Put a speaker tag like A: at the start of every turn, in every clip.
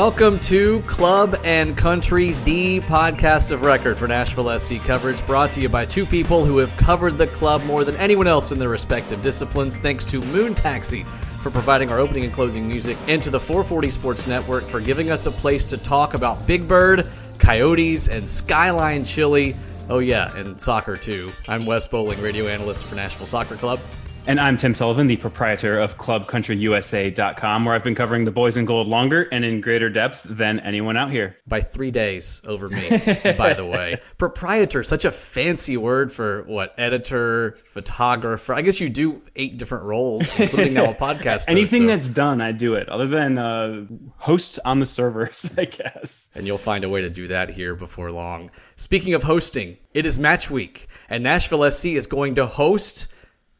A: Welcome to Club and Country, the podcast of record for Nashville SC coverage, brought to you by two people who have covered the club more than anyone else in their respective disciplines. Thanks to Moon Taxi for providing our opening and closing music, and to the 440 Sports Network for giving us a place to talk about Big Bird, Coyotes, and Skyline Chili. Oh, yeah, and soccer too. I'm Wes Bowling, radio analyst for Nashville Soccer Club.
B: And I'm Tim Sullivan, the proprietor of ClubCountryUSA.com, where I've been covering the boys in gold longer and in greater depth than anyone out here.
A: By three days over me, by the way. Proprietor, such a fancy word for what? Editor, photographer. I guess you do eight different roles, including now a podcast.
B: Anything so. that's done, I do it, other than uh, host on the servers, I guess.
A: And you'll find a way to do that here before long. Speaking of hosting, it is match week, and Nashville SC is going to host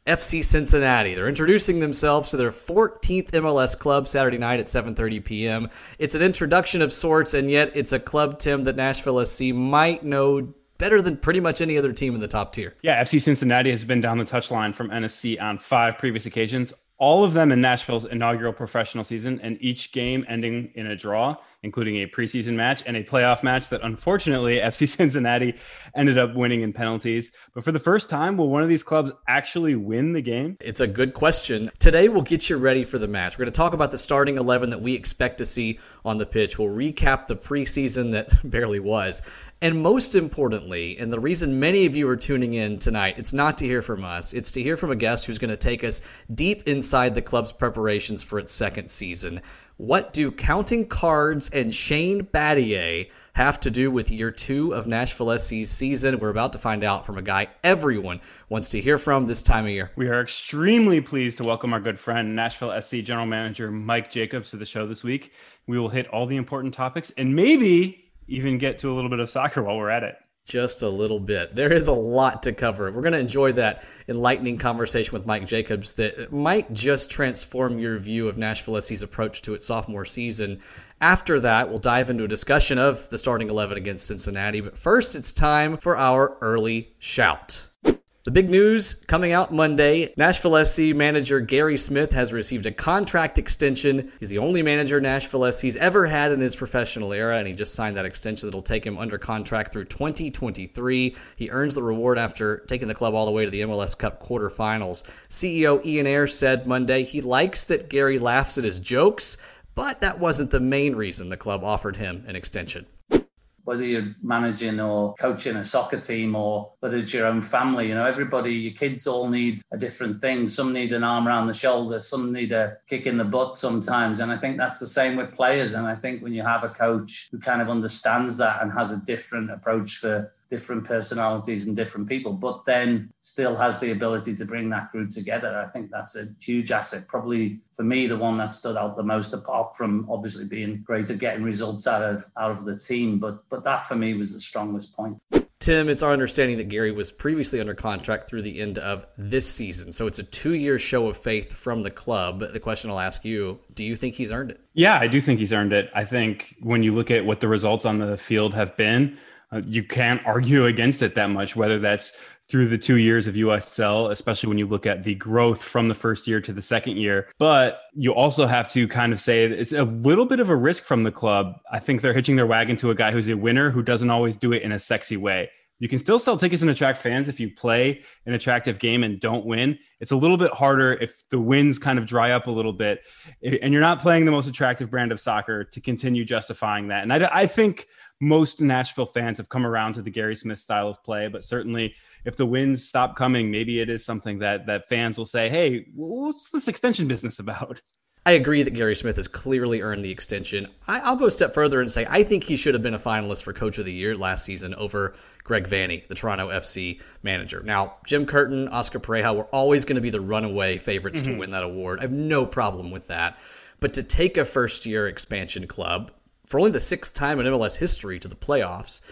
A: FC Cincinnati. They're introducing themselves to their 14th MLS club Saturday night at 7:30 p.m. It's an introduction of sorts, and yet it's a club, Tim, that Nashville SC might know better than pretty much any other team in the top tier.
B: Yeah, FC Cincinnati has been down the touchline from NSC on five previous occasions, all of them in Nashville's inaugural professional season, and each game ending in a draw, including a preseason match and a playoff match that unfortunately FC Cincinnati ended up winning in penalties. But for the first time, will one of these clubs actually win the game?
A: It's a good question. Today, we'll get you ready for the match. We're going to talk about the starting 11 that we expect to see on the pitch. We'll recap the preseason that barely was. And most importantly, and the reason many of you are tuning in tonight, it's not to hear from us. It's to hear from a guest who's going to take us deep inside the club's preparations for its second season. What do counting cards and Shane Battier have to do with year two of Nashville SC's season? We're about to find out from a guy everyone wants to hear from this time of year.
B: We are extremely pleased to welcome our good friend, Nashville SC General Manager Mike Jacobs, to the show this week. We will hit all the important topics and maybe even get to a little bit of soccer while we're at it.
A: Just a little bit. There is a lot to cover. We're going to enjoy that enlightening conversation with Mike Jacobs that might just transform your view of Nashville SC's approach to its sophomore season. After that, we'll dive into a discussion of the starting 11 against Cincinnati. But first, it's time for our early shout. The big news coming out Monday Nashville SC manager Gary Smith has received a contract extension. He's the only manager Nashville SC's ever had in his professional era, and he just signed that extension that'll take him under contract through 2023. He earns the reward after taking the club all the way to the MLS Cup quarterfinals. CEO Ian Ayres said Monday he likes that Gary laughs at his jokes, but that wasn't the main reason the club offered him an extension
C: whether you're managing or coaching a soccer team or whether it's your own family, you know, everybody, your kids all need a different thing. Some need an arm around the shoulder, some need a kick in the butt sometimes. And I think that's the same with players. And I think when you have a coach who kind of understands that and has a different approach for different personalities and different people, but then still has the ability to bring that group together. I think that's a huge asset. Probably for me, the one that stood out the most, apart from obviously being great at getting results out of out of the team. But but that for me was the strongest point.
A: Tim, it's our understanding that Gary was previously under contract through the end of this season. So it's a two year show of faith from the club. The question I'll ask you do you think he's earned it?
B: Yeah, I do think he's earned it. I think when you look at what the results on the field have been, uh, you can't argue against it that much, whether that's through the two years of USL, especially when you look at the growth from the first year to the second year. But you also have to kind of say it's a little bit of a risk from the club. I think they're hitching their wagon to a guy who's a winner who doesn't always do it in a sexy way. You can still sell tickets and attract fans if you play an attractive game and don't win. It's a little bit harder if the wins kind of dry up a little bit and you're not playing the most attractive brand of soccer to continue justifying that. And I, I think most Nashville fans have come around to the Gary Smith style of play, but certainly if the wins stop coming, maybe it is something that that fans will say, "Hey, what's this extension business about?"
A: I agree that Gary Smith has clearly earned the extension. I, will go a step further and say I think he should have been a finalist for Coach of the Year last season over Greg Vanney, the Toronto FC manager. Now, Jim Curtin, Oscar Pareja were always going to be the runaway favorites mm-hmm. to win that award. I have no problem with that. But to take a first year expansion club for only the sixth time in MLS history to the playoffs.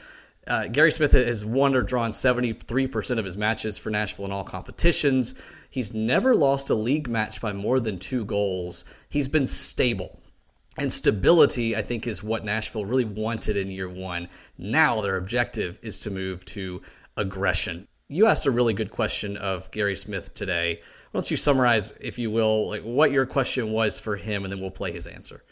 A: Uh, Gary Smith has won or drawn 73% of his matches for Nashville in all competitions. He's never lost a league match by more than two goals. He's been stable. And stability, I think, is what Nashville really wanted in year one. Now their objective is to move to aggression. You asked a really good question of Gary Smith today. Why don't you summarize, if you will, like what your question was for him, and then we'll play his answer.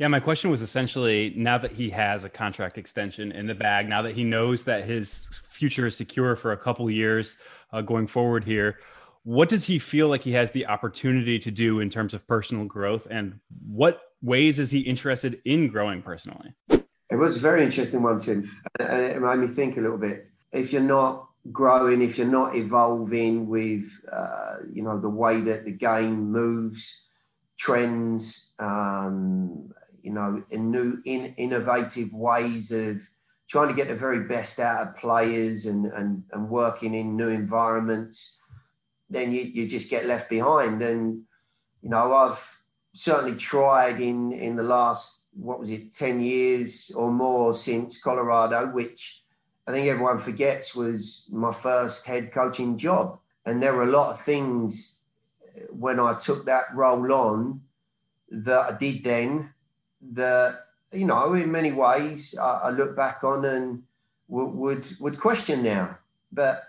B: Yeah, my question was essentially now that he has a contract extension in the bag, now that he knows that his future is secure for a couple years uh, going forward here, what does he feel like he has the opportunity to do in terms of personal growth and what ways is he interested in growing personally?
D: It was a very interesting one, Tim. And it made me think a little bit. If you're not growing, if you're not evolving with, uh, you know, the way that the game moves, trends, um, you know, in new, in, innovative ways of trying to get the very best out of players and, and, and working in new environments, then you, you just get left behind. And, you know, I've certainly tried in, in the last, what was it, 10 years or more since Colorado, which I think everyone forgets was my first head coaching job. And there were a lot of things when I took that role on that I did then that you know in many ways I, I look back on and w- would would question now. But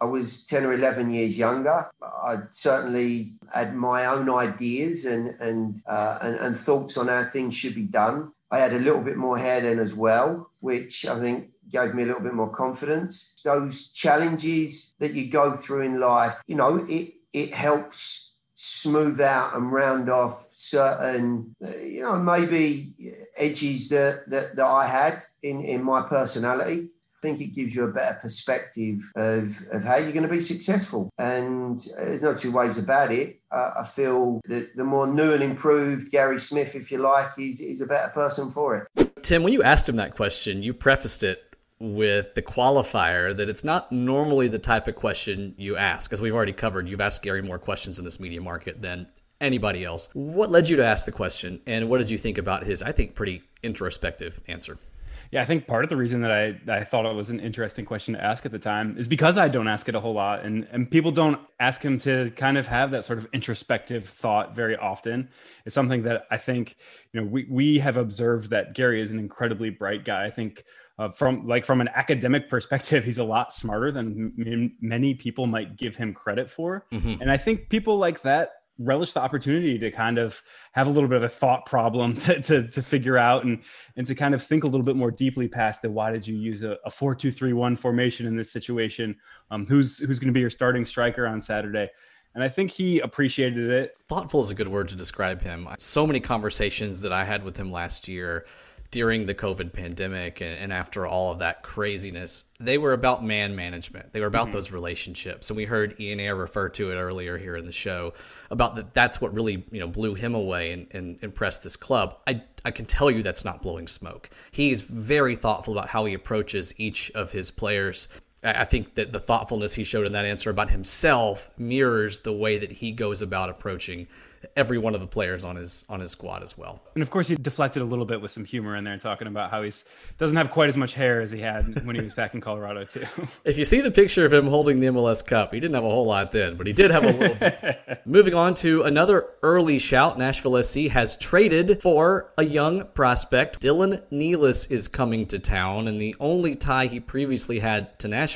D: I was ten or eleven years younger. I certainly had my own ideas and and, uh, and and thoughts on how things should be done. I had a little bit more hair then as well, which I think gave me a little bit more confidence. Those challenges that you go through in life, you know, it it helps smooth out and round off certain, uh, you know, maybe edges that, that, that I had in, in my personality. I think it gives you a better perspective of, of how you're going to be successful. And there's no two ways about it. Uh, I feel that the more new and improved Gary Smith, if you like, is, is a better person for
A: it. Tim, when you asked him that question, you prefaced it with the qualifier that it's not normally the type of question you ask. As we've already covered, you've asked Gary more questions in this media market than anybody else. What led you to ask the question, and what did you think about his, I think, pretty introspective answer?
B: Yeah, I think part of the reason that I, I thought it was an interesting question to ask at the time is because I don't ask it a whole lot. And, and people don't ask him to kind of have that sort of introspective thought very often. It's something that I think, you know, we, we have observed that Gary is an incredibly bright guy. I think uh, from like from an academic perspective, he's a lot smarter than m- many people might give him credit for. Mm-hmm. And I think people like that relish the opportunity to kind of have a little bit of a thought problem to, to, to, figure out and and to kind of think a little bit more deeply past the why did you use a, a four two three one formation in this situation? Um, who's who's going to be your starting striker on Saturday? And I think he appreciated it.
A: Thoughtful is a good word to describe him. So many conversations that I had with him last year during the COVID pandemic and, and, after all of that craziness, they were about man management. They were about mm-hmm. those relationships. And we heard Ian Ayres refer to it earlier here in the show about that. That's what really you know blew him away and, and impressed this club. I I can tell you that's not blowing smoke. He's very thoughtful about how he approaches each of his players. I think that the thoughtfulness he showed in that answer about himself mirrors the way that he goes about approaching every one of the players on his on his squad as well.
B: And of course, he deflected a little bit with some humor in there, talking about how he doesn't have quite as much hair as he had when he was back in Colorado too.
A: if you see the picture of him holding the MLS Cup, he didn't have a whole lot then, but he did have a little. bit. Moving on to another early shout, Nashville SC has traded for a young prospect. Dylan Nealis is coming to town, and the only tie he previously had to Nashville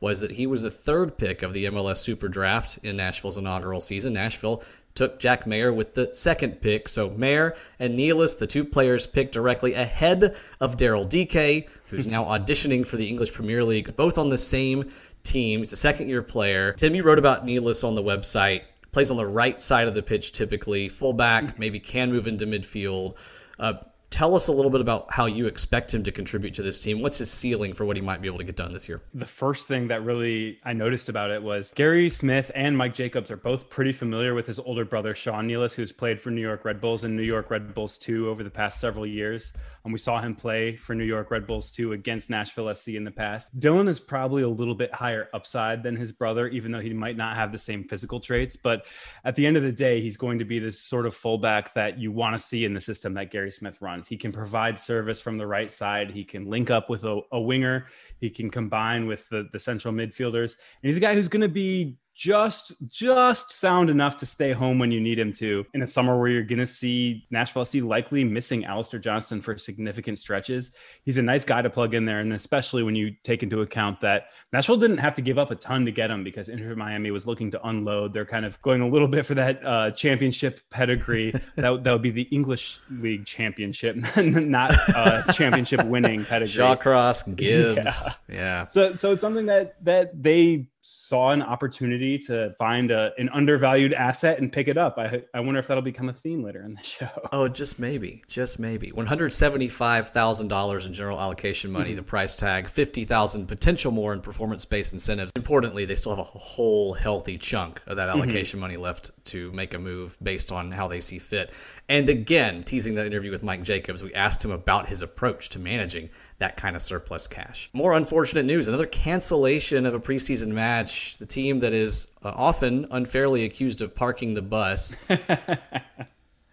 A: was that he was the third pick of the MLS Super Draft in Nashville's inaugural season. Nashville took Jack Maher with the second pick. So Maher and Nealis, the two players picked directly ahead of Daryl Dike, who's now auditioning for the English Premier League, both on the same team. He's a second year player. Tim, you wrote about Nealis on the website. Plays on the right side of the pitch typically, fullback, maybe can move into midfield. Uh, Tell us a little bit about how you expect him to contribute to this team. What's his ceiling for what he might be able to get done this year?
B: The first thing that really I noticed about it was Gary Smith and Mike Jacobs are both pretty familiar with his older brother, Sean Nealis, who's played for New York Red Bulls and New York Red Bulls 2 over the past several years. And we saw him play for New York Red Bulls 2 against Nashville SC in the past. Dylan is probably a little bit higher upside than his brother, even though he might not have the same physical traits. But at the end of the day, he's going to be this sort of fullback that you want to see in the system that Gary Smith runs. He can provide service from the right side, he can link up with a, a winger, he can combine with the, the central midfielders. And he's a guy who's going to be just just sound enough to stay home when you need him to in a summer where you're going to see Nashville SC likely missing Alistair Johnston for significant stretches. He's a nice guy to plug in there, and especially when you take into account that Nashville didn't have to give up a ton to get him because Inter Miami was looking to unload. They're kind of going a little bit for that uh, championship pedigree. that that would be the English League championship, not uh, championship winning pedigree.
A: Shawcross, Gibbs, yeah. yeah.
B: So so it's something that that they saw an opportunity to find a, an undervalued asset and pick it up. I, I wonder if that'll become a theme later in the show.
A: Oh, just maybe, just maybe. One hundred seventy-five thousand dollars in general allocation money, mm-hmm. the price tag, fifty thousand potential more in performance-based incentives. Importantly, they still have a whole healthy chunk of that mm-hmm. allocation mm-hmm. money left to make a move based on how they see fit. And again, teasing that interview with Mike Jacobs, we asked him about his approach to managing that kind of surplus cash. More unfortunate news another cancellation of a preseason match. The team that is uh, often unfairly accused of parking the bus.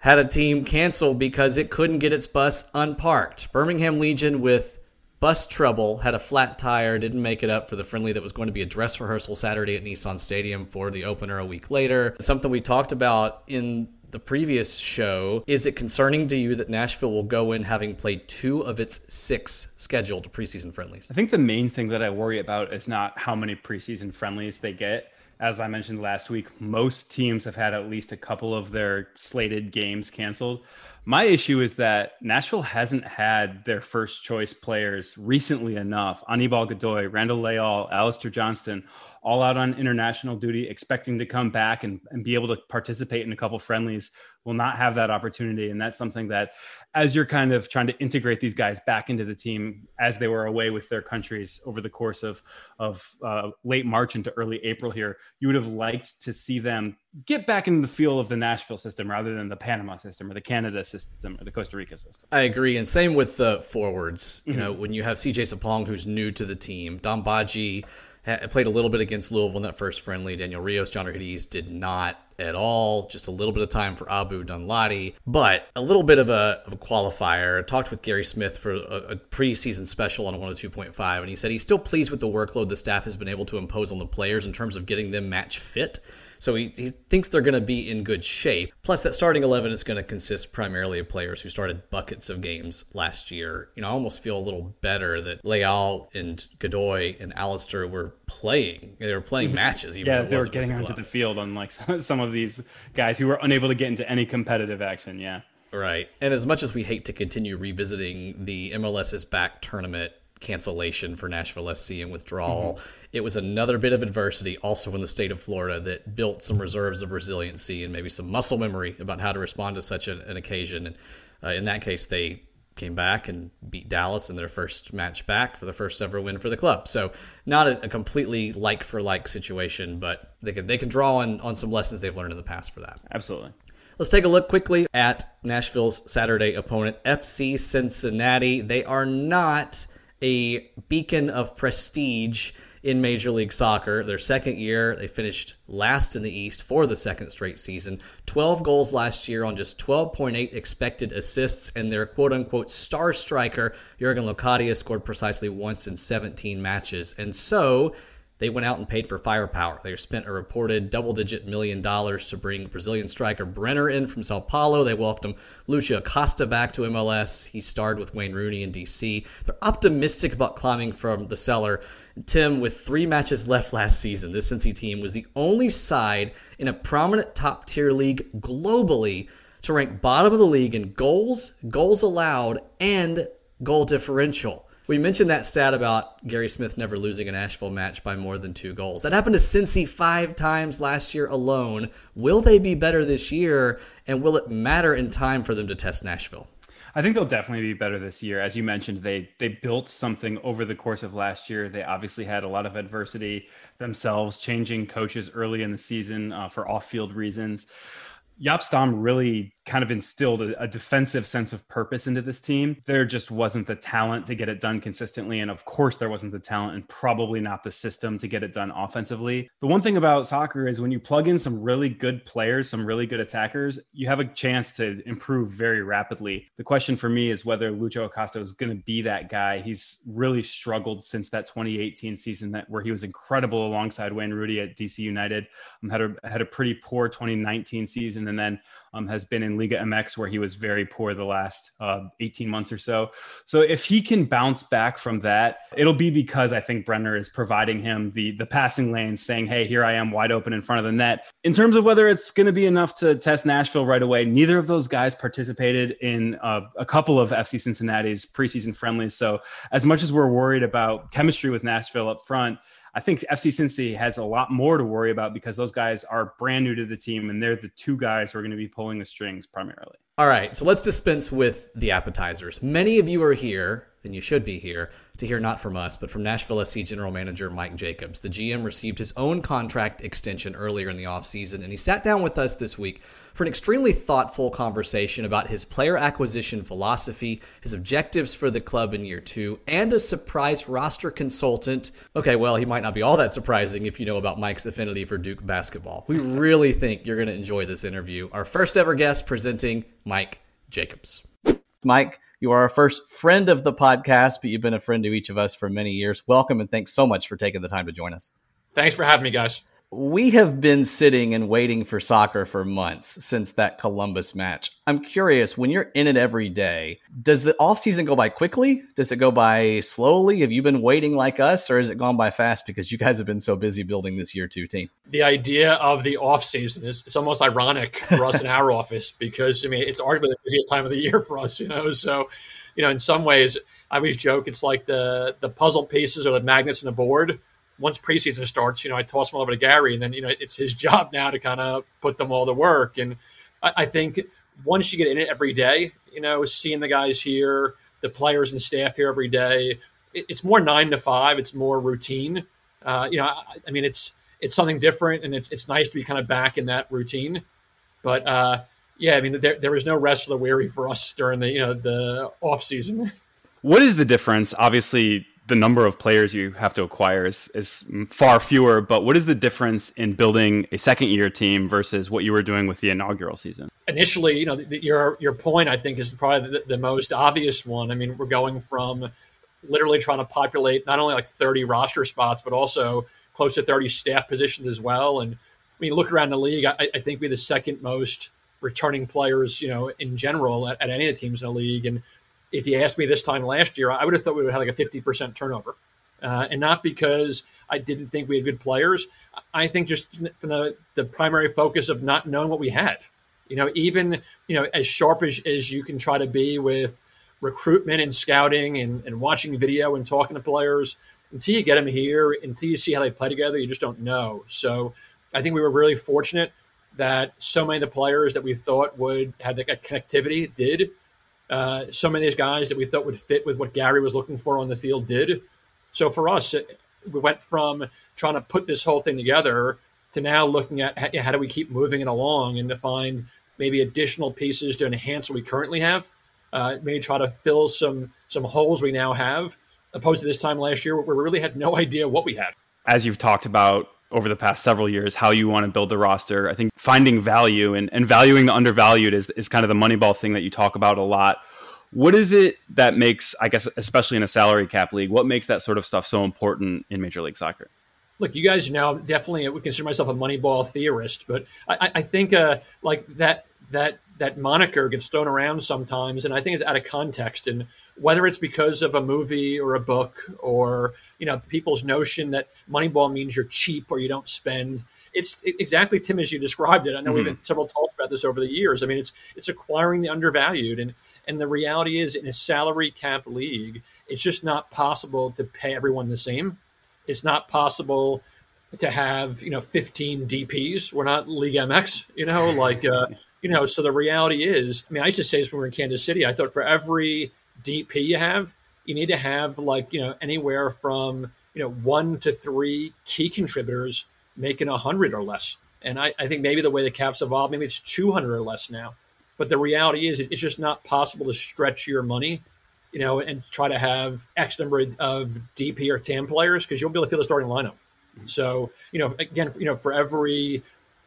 A: had a team cancel because it couldn't get its bus unparked. Birmingham Legion with bus trouble had a flat tire, didn't make it up for the friendly that was going to be a dress rehearsal Saturday at Nissan Stadium for the opener a week later. Something we talked about in the previous show, is it concerning to you that Nashville will go in having played two of its six scheduled preseason friendlies?
B: I think the main thing that I worry about is not how many preseason friendlies they get. As I mentioned last week, most teams have had at least a couple of their slated games canceled. My issue is that Nashville hasn't had their first choice players recently enough. Anibal Godoy, Randall Leal, Alistair Johnston, all out on international duty, expecting to come back and, and be able to participate in a couple friendlies, will not have that opportunity. And that's something that, as you're kind of trying to integrate these guys back into the team as they were away with their countries over the course of of uh, late March into early April here, you would have liked to see them get back into the feel of the Nashville system rather than the Panama system or the Canada system or the Costa Rica system.
A: I agree, and same with the forwards. You mm-hmm. know, when you have CJ Sapong, who's new to the team, Dom Badji played a little bit against Louisville in that first friendly. Daniel Rios, Jhonder Cádiz did not at all. Just a little bit of time for Abu Danladi, but a little bit of a, of a qualifier. I talked with Gary Smith for a, a preseason special on 102.5, and he said he's still pleased with the workload the staff has been able to impose on the players in terms of getting them match fit. So he, he thinks they're going to be in good shape. Plus, that starting 11 is going to consist primarily of players who started buckets of games last year. You know, I almost feel a little better that Leal and Godoy and Alistair were playing. They were playing mm-hmm. matches.
B: Even yeah, they were getting onto the field, unlike some of these guys who were unable to get into any competitive action. Yeah.
A: Right. And as much as we hate to continue revisiting the MLS is back tournament cancellation for Nashville SC and withdrawal. Mm-hmm. It was another bit of adversity also in the state of Florida that built some reserves of resiliency and maybe some muscle memory about how to respond to such an, an occasion. And uh, in that case, they came back and beat Dallas in their first match back for the first ever win for the club. So not a, a completely like for like situation, but they can they can draw on on some lessons they've learned in the past for that.
B: Absolutely.
A: Let's take a look quickly at Nashville's Saturday opponent, FC Cincinnati. They are not a beacon of prestige in Major League Soccer. Their second year, they finished last in the East for the second straight season. 12 goals last year on just 12.8 expected assists, and their quote unquote star striker, Jurgen Locadia, scored precisely once in 17 matches. And so they went out and paid for firepower. They spent a reported double digit million dollars to bring Brazilian striker Brenner in from Sao Paulo. They welcomed Lucho Acosta back to MLS. He starred with Wayne Rooney in DC. They're optimistic about climbing from the cellar. Tim, with three matches left last season, this Cincy team was the only side in a prominent top tier league globally to rank bottom of the league in goals, goals allowed, and goal differential. We mentioned that stat about Gary Smith never losing a Nashville match by more than two goals. That happened to Cincy five times last year alone. Will they be better this year? And will it matter in time for them to test Nashville?
B: I think they'll definitely be better this year. As you mentioned, they they built something over the course of last year. They obviously had a lot of adversity themselves, changing coaches early in the season uh, for off-field reasons. Jaap Stam really kind of instilled a, a, defensive sense of purpose into this team. There just wasn't the talent to get it done consistently. And of course, there wasn't the talent and probably not the system to get it done offensively. The one thing about soccer is when you plug in some really good players, some really good attackers, you have a chance to improve very rapidly. The question for me is whether Lucho Acosta is going to be that guy. He's really struggled since that 2018 season that where he was incredible alongside Wayne Rooney at DC United. Um, had a had a pretty poor 2019 season and then um, has been in Liga MX where he was very poor the last uh, 18 months or so. So if he can bounce back from that, it'll be because I think Brenner is providing him the the passing lanes, saying, "Hey, here I am, wide open in front of the net." In terms of whether it's going to be enough to test Nashville right away, neither of those guys participated in uh, a couple of FC Cincinnati's preseason friendlies. So as much as we're worried about chemistry with Nashville up front. I think FC Cincy has a lot more to worry about because those guys are brand new to the team and they're the two guys who are going to be pulling the strings primarily.
A: All right, so let's dispense with the appetizers. Many of you are here, and you should be here, to hear not from us, but from Nashville SC General Manager Mike Jacobs. The GM received his own contract extension earlier in the offseason, and he sat down with us this week for an extremely thoughtful conversation about his player acquisition philosophy, his objectives for the club in year two, and a surprise roster consultant. Okay, well, he might not be all that surprising if you know about Mike's affinity for Duke basketball. We really think you're going to enjoy this interview. Our first ever guest presenting Mike Jacobs. Mike, you are our first friend of the podcast, but you've been a friend to each of us for many years. Welcome and thanks so much for taking the time to join us.
E: Thanks for having me, guys
A: we have been sitting and waiting for soccer for months since that Columbus match. I'm curious, when you're in it every day, does the off season go by quickly? Does it go by slowly? Have you been waiting like us, or has it gone by fast because you guys have been so busy building this year two team?
E: The idea of the off season is it's almost ironic for us in our office because I mean it's arguably the busiest time of the year for us, you know. So, you know, in some ways, I always joke it's like the the puzzle pieces or the magnets in a board once preseason starts, you know, I toss them all over to Gary, and then you know it's his job now to kind of put them all to work. And I, I, think once you get in it every day, you know, seeing the guys here, the players and staff here every day, it, it's more nine to five. It's more routine. Uh, you know, I, I, mean, it's it's something different, and it's it's nice to be kind of back in that routine. But uh, yeah, I mean, there there was no rest for the weary for us during the you know the off season.
B: What is the difference? Obviously, the number of players you have to acquire is, is far fewer. But what is the difference in building a second year team versus what you were doing with the inaugural season?
E: Initially, you know, the, the, your your point I think is probably the, the most obvious one. I mean, we're going from literally trying to populate not only like 30 roster spots, but also close to 30 staff positions as well. And when you look around the league, I, I think we're the second most returning players, you know, in general at, at, any of the teams in the league. And if you asked me this time last year, I would have thought we would have like a 50% turnover. Uh, and not because I didn't think we had good players. I think just from the, the primary focus of not knowing what we had. You know, even, you know, as sharp as, as you can try to be with recruitment and scouting and, and watching video and talking to players, until you get them here, until you see how they play together, you just don't know. So I think we were really fortunate that so many of the players that we thought would have the connectivity did uh, some of these guys that we thought would fit with what Gary was looking for on the field did. So for us, it, we went from trying to put this whole thing together to now looking at how, how do we keep moving it along and to find maybe additional pieces to enhance what we currently have. Uh, maybe try to fill some some holes we now have, opposed to this time last year where we really had no idea what we had.
B: As you've talked about over the past several years how you want to build the roster. I think finding value and, and valuing the undervalued is, is kind of the moneyball thing that you talk about a lot. What is it that makes, I guess, especially in a salary cap league, what makes that sort of stuff so important in Major League Soccer?
E: Look, you guys know definitely would consider myself a moneyball theorist, but I, I think uh, like that that that moniker gets thrown around sometimes, and I think it's out of context. And whether it's because of a movie or a book or you know people's notion that Moneyball means you're cheap or you don't spend. It's exactly Tim as you described it. I know mm-hmm. we've had several talks about this over the years. I mean, it's it's acquiring the undervalued, and and the reality is in a salary cap league, it's just not possible to pay everyone the same. It's not possible to have you know 15 DPS. We're not League MX, you know, like. Uh, you know, so the reality is, I mean, I used to say this when we were in Kansas City. I thought for every DP you have, you need to have like, you know, anywhere from, you know, one to three key contributors making a hundred or less. And I, I think maybe the way the caps evolved, maybe it's 200 or less now. But the reality is, it's just not possible to stretch your money, you know, and try to have X number of DP or TAM players because you won't be able to fill the starting lineup. So, you know, again, you know, for every,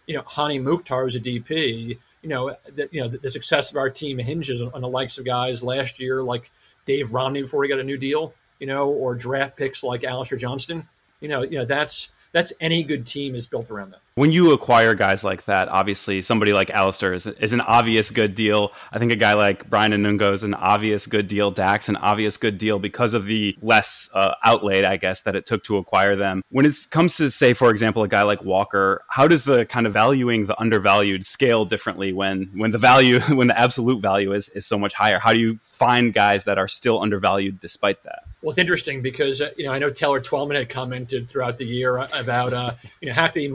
E: you know, Hany Mukhtar who's a DP, you know, the, you know, the, the success of our team hinges on, on, the likes of guys last year like Dave Romney before he got a new deal, you know, or draft picks like Alistair Johnston. You know, you know that's that's any good team is built around that.
B: When you acquire guys like that, obviously somebody like Alistair is, is an obvious good deal. I think a guy like Brian Anunga is an obvious good deal. Dax an obvious good deal because of the less uh, outlay, I guess, that it took to acquire them. When it comes to say, for example, a guy like Walker, how does the kind of valuing the undervalued scale differently when when the value when the absolute value is is so much higher? How do you find guys that are still undervalued despite that?
E: Well, it's interesting because uh, you know I know Taylor Twellman had commented throughout the year about uh, you know happy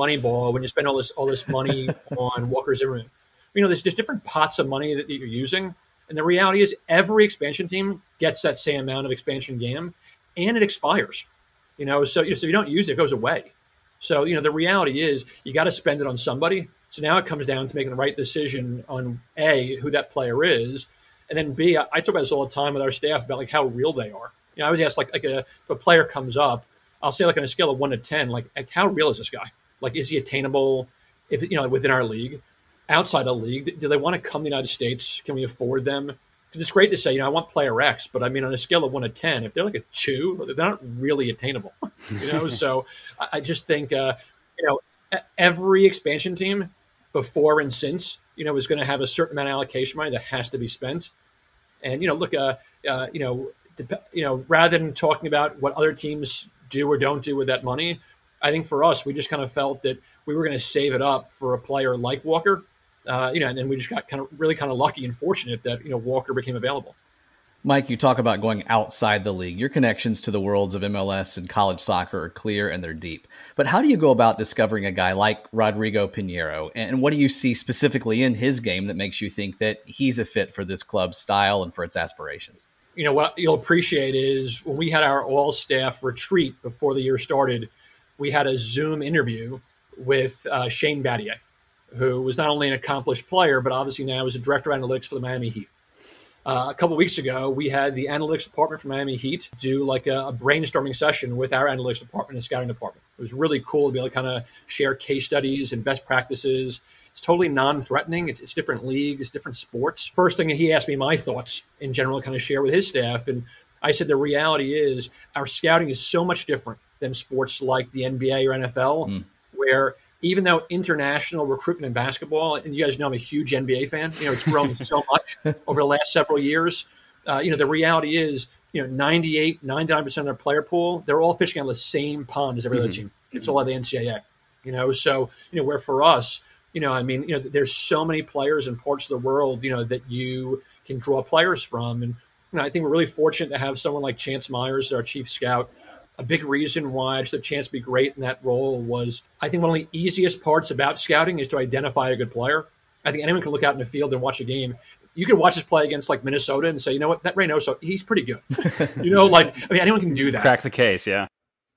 E: When you spend all this all this money on Walker Zimmerman. You know, there's there's different pots of money that you're using, and the reality is every expansion team gets that same amount of expansion GAM, and it expires. You know, so you know, so you don't use it, it goes away. So you know, the reality is you got to spend it on somebody. So now it comes down to making the right decision on a who that player is, and then b I, I talk about this all the time with our staff about like how real they are you know, I was asked like like a, if a player comes up, I'll say like on a scale of one to ten, like, like how real is this guy? Like, is he attainable? If you know, within our league, outside the league, do they want to come to the United States? Can we afford them? Because it's great to say, you know, I want player X, but I mean, on a scale of one to ten, if they're like a two, they're not really attainable. You know, so I just think, uh, you know, every expansion team before and since, you know, is going to have a certain amount of allocation money that has to be spent. And you know, look, uh, uh, you know, you know, rather than talking about what other teams do or don't do with that money, I think for us, we just kind of felt that we were going to save it up for a player like Walker. Uh, you know, and then we just got kind of really kind of lucky and fortunate that you know Walker became available.
A: Mike, you talk about going outside the league. Your connections to the worlds of MLS and college soccer are clear and they're deep. But how do you go about discovering a guy like Rodrigo Pinheiro? And what do you see specifically in his game that makes you think that he's a fit for this club's style and for its aspirations?
E: you know what you'll appreciate is when we had our all staff retreat before the year started, we had a Zoom interview with uh, Shane Battier, who was not only an accomplished player but obviously now is a director of analytics for the Miami Heat. Uh, a couple weeks ago, we had the analytics department from Miami Heat do like a, a, brainstorming session with our analytics department and scouting department. It was really cool to be able to kind of share case studies and best practices it's totally non-threatening. It's, it's different leagues, different sports. First thing he asked me my thoughts in general, kind of share with his staff, and I said the reality is our scouting is so much different than sports like the NBA or NFL, mm. where even though international recruitment in basketball, and you guys know I'm a huge NBA fan, you know, it's grown so much over the last several years. Uh, you know, the reality is, you know, 98, 99% of their player pool, they're all fishing on the same pond as every mm-hmm. other team. It's all at the NCAA, you know, so, you know, where for us, you know, I mean, you know, there's so many players in parts of the world, you know, that you can draw players from. And, you know, I think we're really fortunate to have someone like Chance Myers, our chief scout. A big reason why I just had a chance to be great in that role was I think one of the easiest parts about scouting is to identify a good player. I think anyone can look out in the field and watch a game. You can watch us play against like Minnesota and say, you know what, that Reynoso, he's pretty good. you know, like I mean, anyone can do that.
B: Crack the case, yeah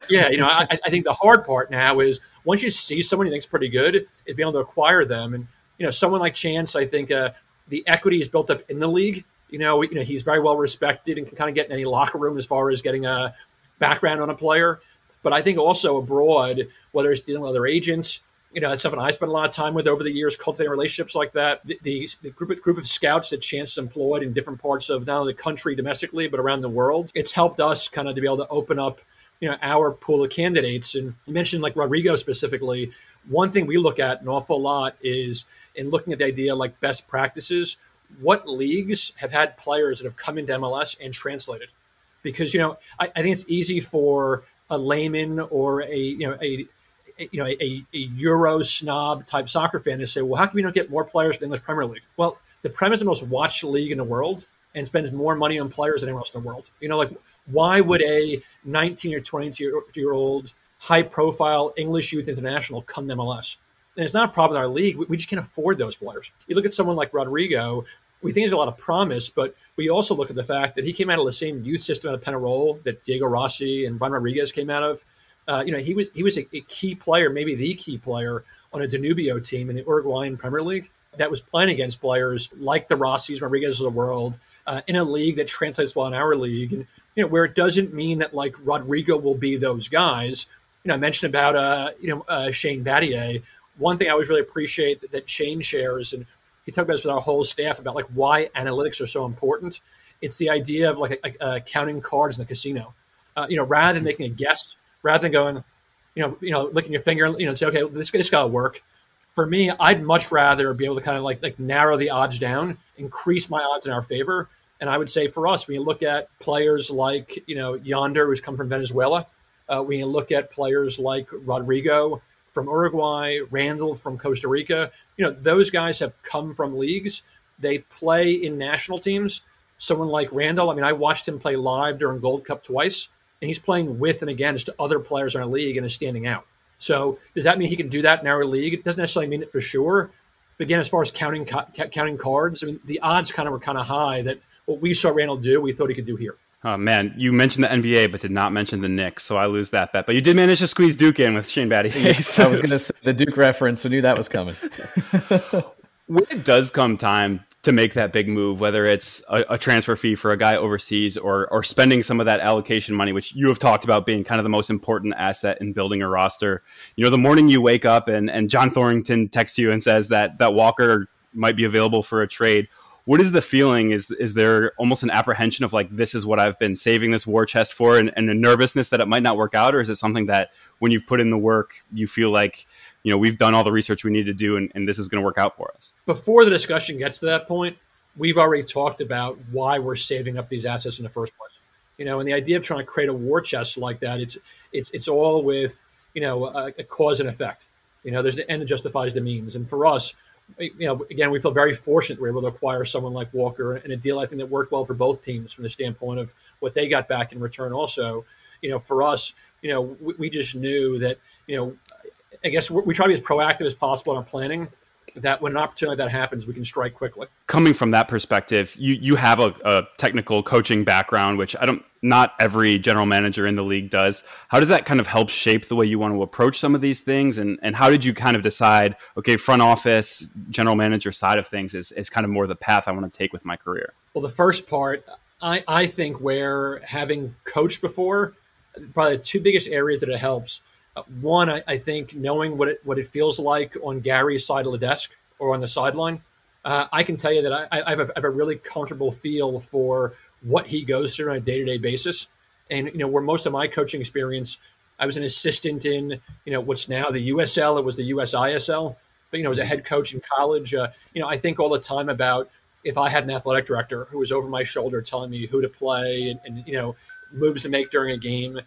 E: yeah, you know, I, I, think the hard part now is once you see someone you think's pretty good, is being able to acquire them. And you know, someone like Chance, I think uh, the equity is built up in the league. You know, you know, he's very well respected and can kind of get in any locker room as far as getting a background on a player. But I think also abroad, whether it's dealing with other agents, you know, that's something I spent a lot of time with over the years, cultivating relationships like that. The, the, the group, of, group of scouts that Chance employed in different parts of not only the country domestically, but around the world, it's helped us kind of to be able to open up you know our pool of candidates. And you mentioned like Rodrigo specifically. One thing we look at an awful lot is in looking at the idea like best practices. What leagues have had players that have come into MLS and translated? Because you know, I, I think it's easy for a layman or a you know a you know, a, a, Euro snob type soccer fan to say, well, how come we don't get more players in the English Premier League? Well, the Premier is the most watched league in the world and spends more money on players than anyone else in the world. You know, like why would a 19 or 22 year old high profile English youth international come to MLS? And it's not a problem in our league. We, we just can't afford those players. You look at someone like Rodrigo, we think he's got a lot of promise, but we also look at the fact that he came out of the same youth system out of Penarol that Diego Rossi and Brian Rodriguez came out of. Uh, you know, he was he was a, a, key player, maybe the key player on a Danubio team in the Uruguayan Premier League that was playing against players like the Rossis, Rodriguez of the world, uh, in a league that translates well in our league, and you know where it doesn't mean that like Rodrigo will be those guys. You know, I mentioned about uh, you know uh, Shane Battier. One thing I always really appreciate that, that Shane shares, and he talked about this with our whole staff about like why analytics are so important. It's the idea of like a, counting cards in the casino. Uh, you know, rather than making a guess, rather than going, you know, you know, licking your finger, you know, say, okay, this this got to work for me, I'd much rather be able to kind of like like narrow the odds down, increase my odds in our favor. And I would say for us, when you look at players like you know Jhonder, who's come from Venezuela, uh, when you look at players like Rodrigo from Uruguay, Randall from Costa Rica, you know those guys have come from leagues. They play in national teams. Someone like Randall, I mean, I watched him play live during Gold Cup twice, and he's playing with and against other players in our league and is standing out. So does that mean he can do that in our league? It doesn't necessarily mean it for sure. But again, as far as counting counting cards, I mean, the odds kind of were kind of high that what we saw Randall do, we thought he could do here.
B: Oh man, you mentioned the NBA, but did not mention the Knicks, so I lose that bet. But you did manage to squeeze Duke in with Shane Battier.
A: so. I was going to say the Duke reference. I knew that was coming.
B: when it does come time to make that big move, whether it's a, a, transfer fee for a guy overseas or or spending some of that allocation money, which you have talked about being kind of the most important asset in building a roster. You know, the morning you wake up and and John Thorrington texts you and says that that Walker might be available for a trade. What is the feeling? Is is there almost an apprehension of like this is what I've been saving this war chest for, and, and a nervousness that it might not work out, or is it something that when you've put in the work, you feel like you know we've done all the research we need to do and, and this is going to work out for us?
E: Before the discussion gets to that point we've already talked about why we're saving up these assets in the first place. You know and the idea of trying to create a war chest like that it's it's it's all with you know a, a cause and effect. You know there's the end that justifies the means. And for us you know again we feel very fortunate we're able to acquire someone like walker and a deal i think that worked well for both teams from the standpoint of what they got back in return also you know for us you know we, we just knew that you know I guess we try to be as proactive as possible in our planning. That when an opportunity like that happens, we can strike quickly.
B: Coming from that perspective, you you have a, a technical coaching background, which I don't. Not every general manager in the league does. How does that kind of help shape the way you want to approach some of these things? And and how did you kind of decide? Okay, front office, general manager side of things is is kind of more the path I want to take with my career.
E: Well, the first part, I I think where having coached before, probably the two biggest areas that it helps uh, one, I, I, think knowing what it what it feels like on Gary's side of the desk or on the sideline, uh, I can tell you that I, I, have a, I, have a, really comfortable feel for what he goes through on a day to day basis. And you know, where most of my coaching experience, I was an assistant in you know what's now the USL. It was the USISL, but you know, as a head coach in college, uh, you know, I think all the time about if I had an athletic director who was over my shoulder telling me who to play and, and you know moves to make during a game.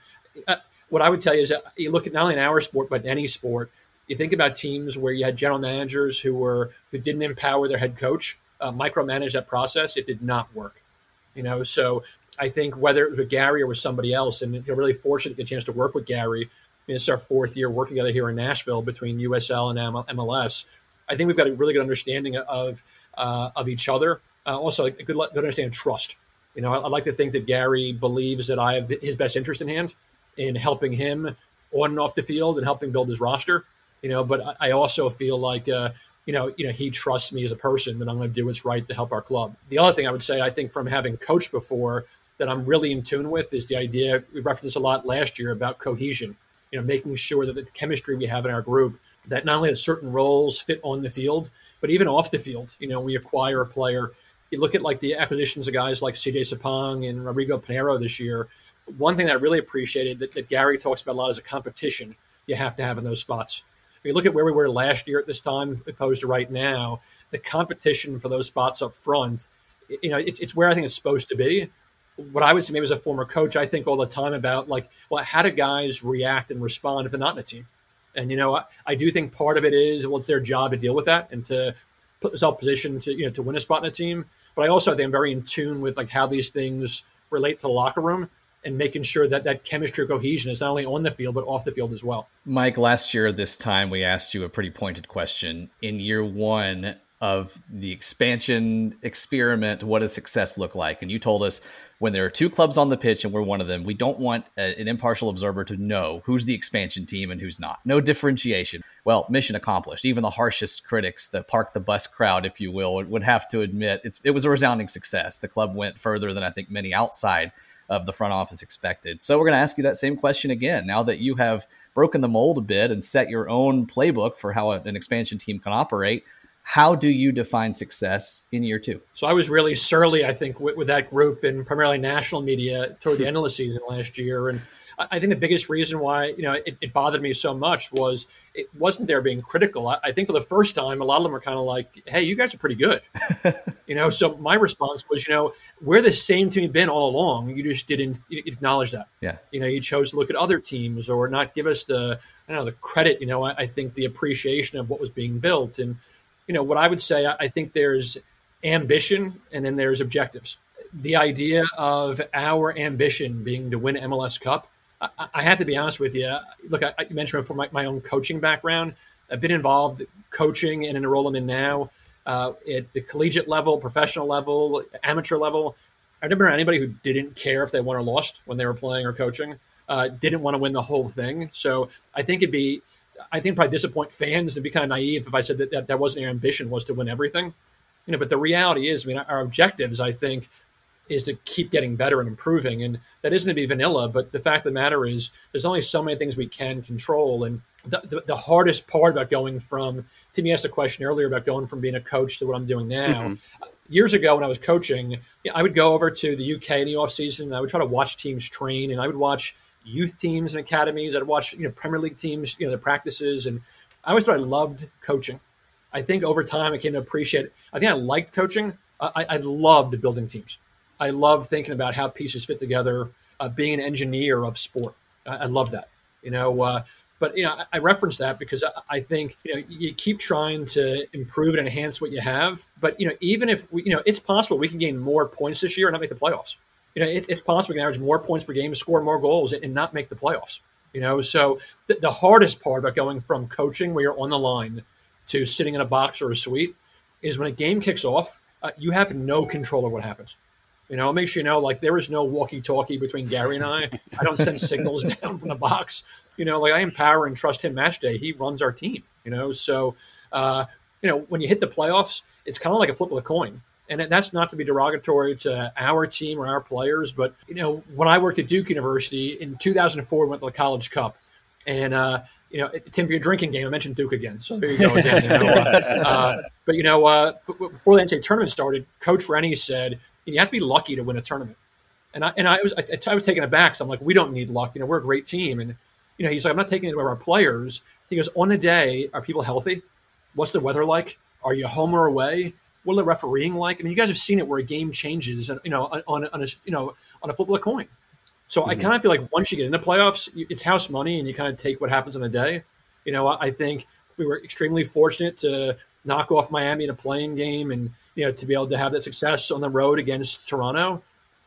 E: Uh, what I would tell you is that you look at not only in our sport but any sport. You think about teams where you had general managers who were who didn't empower their head coach, uh, micromanage that process. It did not work. You know, so I think whether it was Gary or with somebody else, and you're really fortunate to get a chance to work with Gary. I mean, it's our fourth year working together here in Nashville between USL and MLS. I think we've got a really good understanding of uh, of each other. Uh, also, a good, good understanding of trust. You know, I, I, like to think that Gary believes that I have his best interest in hand, in helping him on and off the field and helping build his roster. You know, but I also feel like uh, you know, you know, he trusts me as a person that I'm going to do what's right to help our club. The other thing I would say, I think from having coached before, that I'm really in tune with is the idea we referenced a lot last year about cohesion. You know, making sure that the chemistry we have in our group that not only that certain roles fit on the field, but even off the field. You know, we acquire a player. You look at like the acquisitions of guys like CJ Sapong and Rodrigo Pinheiro this year one thing that I really appreciated that, that Gary talks about a lot is a competition you have to have in those spots. If you look at where we were last year at this time opposed to right now, the competition for those spots up front, you know, it's, it's where I think it's supposed to be. What I would say, maybe as a former coach, I think all the time about like, well, how do guys react and respond if they're not in a team? And you know, I, I do think part of it is well, it's their job to deal with that and to put themselves positioned to you know to win a spot in a team. But I also think I'm very in tune with like how these things relate to the locker room and making sure that that chemistry cohesion is not only on the field but off the field as well.
A: Mike, last year this time we asked you a pretty pointed question. In year one of the expansion experiment, what does success look like? And you told us when there are two clubs on the pitch and we're one of them, we don't want a, an impartial observer to know who's the expansion team and who's not. No differentiation. well, mission accomplished. Even the harshest critics, the park the bus crowd, if you will, would have to admit it was a resounding success. The club went further than I think many outside of the front office expected. So we're going to ask you that same question again. Now that you have broken the mold a bit and set your own playbook for how an expansion team can operate, how do you define success in year two?
E: So I was really surly, I think, with, with that group and primarily national media toward the end of the season last year. And I think the biggest reason why you know it, it, bothered me so much was it wasn't there being critical. I, I, think for the first time, a lot of them were kind of like, "Hey, you guys are pretty good," you know. So my response was, you know, we're the same team been all along. You just didn't acknowledge that.
A: Yeah.
E: You know, you chose to look at other teams or not give us the I don't know the credit. You know, I, I think the appreciation of what was being built and you know what I would say. I, I think there's ambition and then there's objectives. The idea of our ambition being to win MLS Cup I, have to be honest with you. Look, I, I mentioned before my, my, own coaching background. I've been involved coaching and I'm in now uh, at the collegiate level, professional level, amateur level. I've never met anybody who didn't care if they won or lost when they were playing or coaching. Uh, didn't want to win the whole thing. So I think it'd be, I think probably disappoint fans and be kind of naive if I said that, that that wasn't our ambition was to win everything. You know, but the reality is, I mean, our objectives, I think, is to keep getting better and improving. And that isn't to be vanilla, but the fact of the matter is there's only so many things we can control. And the, the, the hardest part about going from, Timmy asked a question earlier about going from being a coach to what I'm doing now. Mm-hmm. Years ago when I was coaching, I would go over to the UK in the off season and I would try to watch teams train and I would watch youth teams and academies. I'd watch, you know, Premier League teams, you know, the practices. And I always thought I loved coaching. I think over time I came to appreciate, I think I liked coaching. I, I loved building teams. I love thinking about how pieces fit together. Uh, being an engineer of sport, I, I love that. You know, uh, but you know, I, I reference that because I, I, think you know you keep trying to improve and enhance what you have. But you know, even if we, you know, it's possible we can gain more points this year and not make the playoffs. You know, it, it's possible we can average more points per game, score more goals, and, and not make the playoffs. You know, so the, the hardest part about going from coaching where you're on the line to sitting in a box or a suite is when a game kicks off, uh, you have no control of what happens. You know, it makes you know like there is no walkie-talkie between Gary and I. I don't send signals down from the box. You know, like I empower and trust him match day. He runs our team. You know, so uh, you know when you hit the playoffs, it's kind of like a flip of a coin. And that's not to be derogatory to our team or our players, but you know, when I worked at Duke University in 2004, we went to the College Cup, and uh, you know, Tim, for your drinking game, I mentioned Duke again, so there you go again. You know, uh, uh, but you know, uh, before the NCAA tournament started, Coach Rennie said you have to be lucky to win a tournament. And I and I was I, I was taken aback. So I'm like, we don't need luck. You know, we're a great team. And you know, he's like, I'm not taking it away from our players. He goes, on a day, are people healthy? What's the weather like? Are you home or away? What are the refereeing like? I mean, you guys have seen it where a game changes, and you know, on, on a you know on a flip of a coin. So mm-hmm. I kind of feel like once you get into the playoffs, it's house money, and you kind of take what happens on a day. You know, I think we were extremely fortunate to knock off Miami in a playing game, and you know, to be able to have that success on the road against Toronto.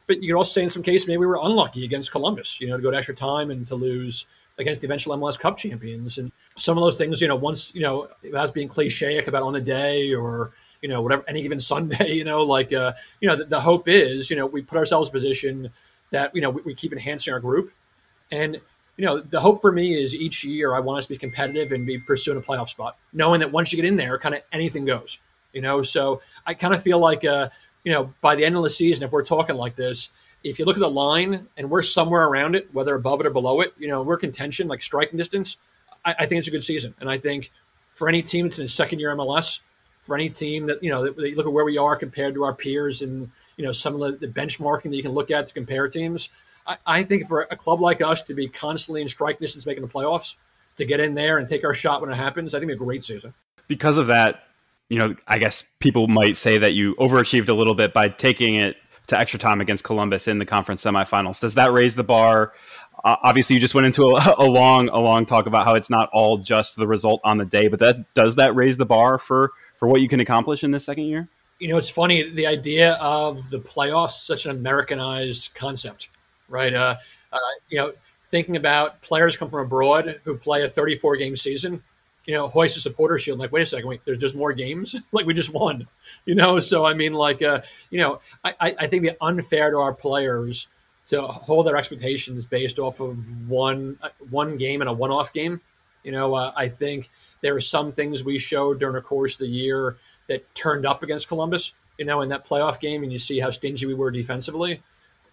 E: But you could also say in some cases maybe we were unlucky against Columbus, you know, to go to extra time and to lose against the eventual MLS Cup champions. And some of those things, you know, once, you know, as being cliche about on the day or, you know, whatever, any given Sunday, you know, like, uh, you know, the, the hope is, you know, we put ourselves in a position that, you know, we, we keep enhancing our group. And, you know, the hope for me is each year I want us to be competitive and be pursuing a playoff spot, knowing that once you get in there, kind of anything goes. You know, so I kind of feel like, uh, you know, by the end of the season, if we're talking like this, if you look at the line and we're somewhere around it, whether above it or below it, you know, we're contention, like striking distance. I, I think it's a good season, and I think for any team that's in its second year MLS, for any team that you know, that, that look at where we are compared to our peers, and you know, some of the, the benchmarking that you can look at to compare teams. I, I think for a club like us to be constantly in striking distance, making the playoffs, to get in there and take our shot when it happens, I think a great season.
B: Because of that, you know, I guess people might say that you overachieved a little bit by taking it to extra time against Columbus in the conference semifinals. Does that raise the bar? Uh, obviously, you just went into a, a, long, a long talk about how it's not all just the result on the day, but that does that raise the bar for for what you can accomplish in this second year?
E: You know, it's funny the idea of the playoffs, such an Americanized concept, right? Uh, uh, you know, thinking about players come from abroad who play a 34 game season you know, hoist a supporter shield. Like, wait a second, wait, there's just more games. like we just won, you know. So I mean, like, uh, you know, I, I think it'd be unfair to our players to hold their expectations based off of one uh, one game and a one off game. You know, uh, I think there are some things we showed during the course of the year that turned up against Columbus, you know, in that playoff game, and you see how stingy we were defensively.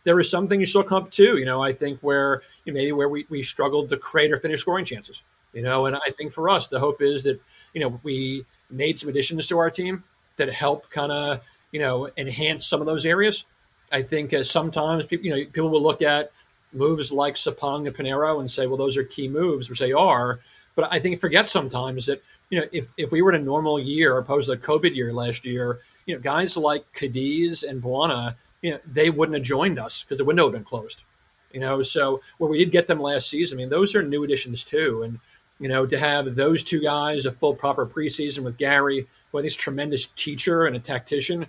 E: There were some things you still come up to, you know, I think where you know, maybe where we, we struggled to create or finish scoring chances, you know, and I think for us, the hope is that, you know, we made some additions to our team that help kind of, you know, enhance some of those areas. I think uh, sometimes people, you know, people will look at moves like Sapong and Piñeiro and say, well, those are key moves, which they are. But I think forget sometimes that you know if, if we were in a normal year opposed to the COVID year last year, you know guys like Cadiz and Bwana, you know they wouldn't have joined us because the window had been closed. You know, so where we did get them last season, I mean those are new additions too, and you know to have those two guys a full proper preseason with Gary, who I think is a tremendous teacher and a tactician,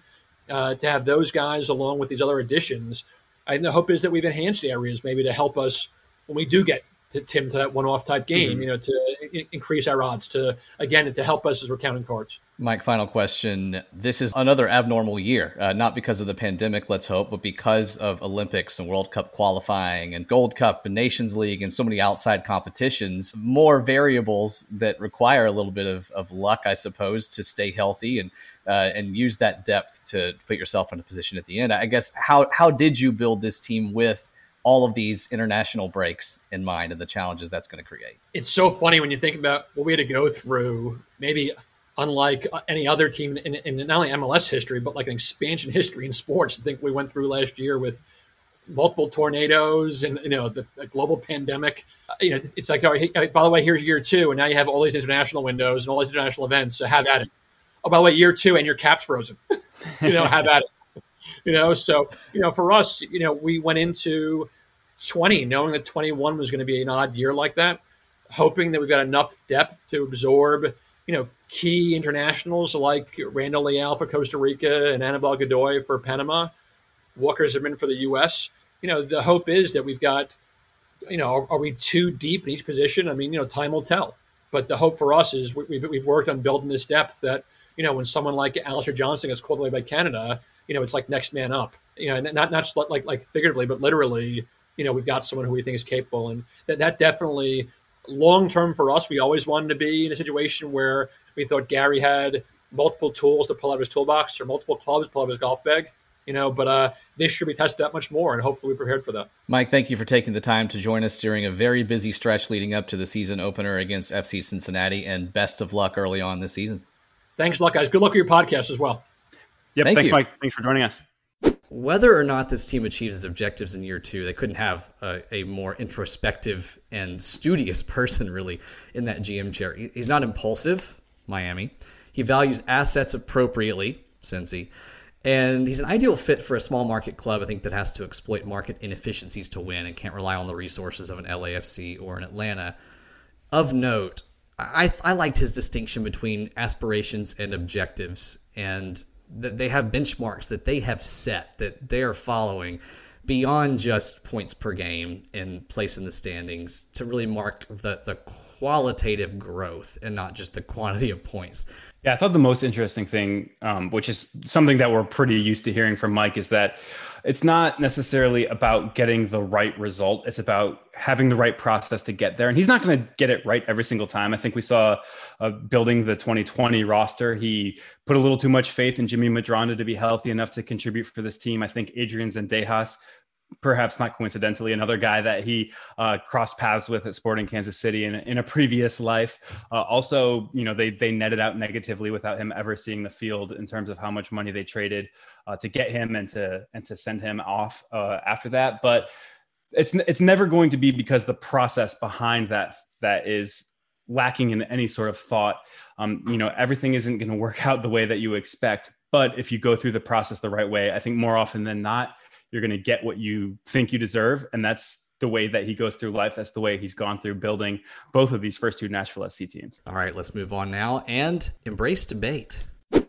E: uh, to have those guys along with these other additions. Think the hope is that we've enhanced areas maybe to help us when we do get to Tim to that one-off type game, mm-hmm. you know, to I- increase our odds, to again to help us as we're counting cards.
A: Mike, final question. This is another abnormal year, uh, not because of the pandemic, let's hope, but because of Olympics and World Cup qualifying and Gold Cup and Nations League and so many outside competitions. More variables that require a little bit of, of luck, I suppose, to stay healthy and uh, and use that depth to put yourself in a position at the end. I guess how how did you build this team with? All of these international breaks in mind and the challenges that's going to create.
E: It's so funny when you think about what we had to go through, maybe unlike uh, any other team in, in not only MLS history, but like an expansion history in sports. I think we went through last year with multiple tornadoes and you know the, the global pandemic. Uh, you know, it's like, oh, hey, by the way, here's year two, and now you have all these international windows and all these international events. So have at it. Oh, by the way, year two, and your cap's frozen. you know, have at it. You know, so you know, for us, you know, we went into 20, knowing that 21 was going to be an odd year like that, hoping that we've got enough depth to absorb, you know, key internationals like Randall Leal for Costa Rica and Anibal Godoy for Panama, Walker Zimmerman for the U.S. You know, the hope is that we've got, you know, are, are we too deep in each position? I mean, you know, time will tell. But the hope for us is we, we've, we've worked on building this depth that, you know, when someone like Alistair Johnston gets called away by Canada, you know, it's like next man up. You know, not not just like like figuratively, but literally you know, we've got someone who we think is capable. And that, that definitely, long term for us, we always wanted to be in a situation where we thought Gary had multiple tools to pull out of his toolbox or multiple clubs to pull out of his golf bag. You know, but uh, this year we tested that much more, and hopefully we're prepared for that.
A: Mike, thank you for taking the time to join us during a very busy stretch leading up to the season opener against FC Cincinnati, and best of luck early on this season.
E: Thanks, luck, guys. Good luck with your podcast as well.
B: Yep. Thank thanks, you. Mike. Thanks for joining us
A: whether or not this team achieves its objectives in year two, they couldn't have a, a, more introspective and studious person really in that GM chair. He's not impulsive, Miami. He values assets appropriately, Cincy. And he's an ideal fit for a small market club, I think, that has to exploit market inefficiencies to win and can't rely on the resources of an LAFC or an Atlanta. Of note, I, I liked his distinction between aspirations and objectives. And that they have benchmarks that they have set that they are following beyond just points per game and place in the standings to really mark the, the qualitative growth and not just the quantity of points.
B: Yeah, I thought the most interesting thing, um, which is something that we're pretty used to hearing from Mike, is that it's not necessarily about getting the right result. It's about having the right process to get there. And he's not going to get it right every single time. I think we saw uh, building the 2020 roster. He put a little too much faith in Jimmy Medranda to be healthy enough to contribute for this team. I think Adrian Zendejas perhaps not coincidentally, another guy that he uh, crossed paths with at Sporting Kansas City in, in a previous life. Uh, also, you know, they they netted out negatively without him ever seeing the field in terms of how much money they traded uh, to get him and to and to send him off uh, after that. But it's it's never going to be because the process behind that that is lacking in any sort of thought. Um, you know, everything isn't going to work out the way that you expect. But if you go through the process the right way, I think more often than not you're going to get what you think you deserve. And that's the way that he goes through life. That's the way he's gone through building both of these first two Nashville SC teams.
A: All right, let's move on now and embrace debate.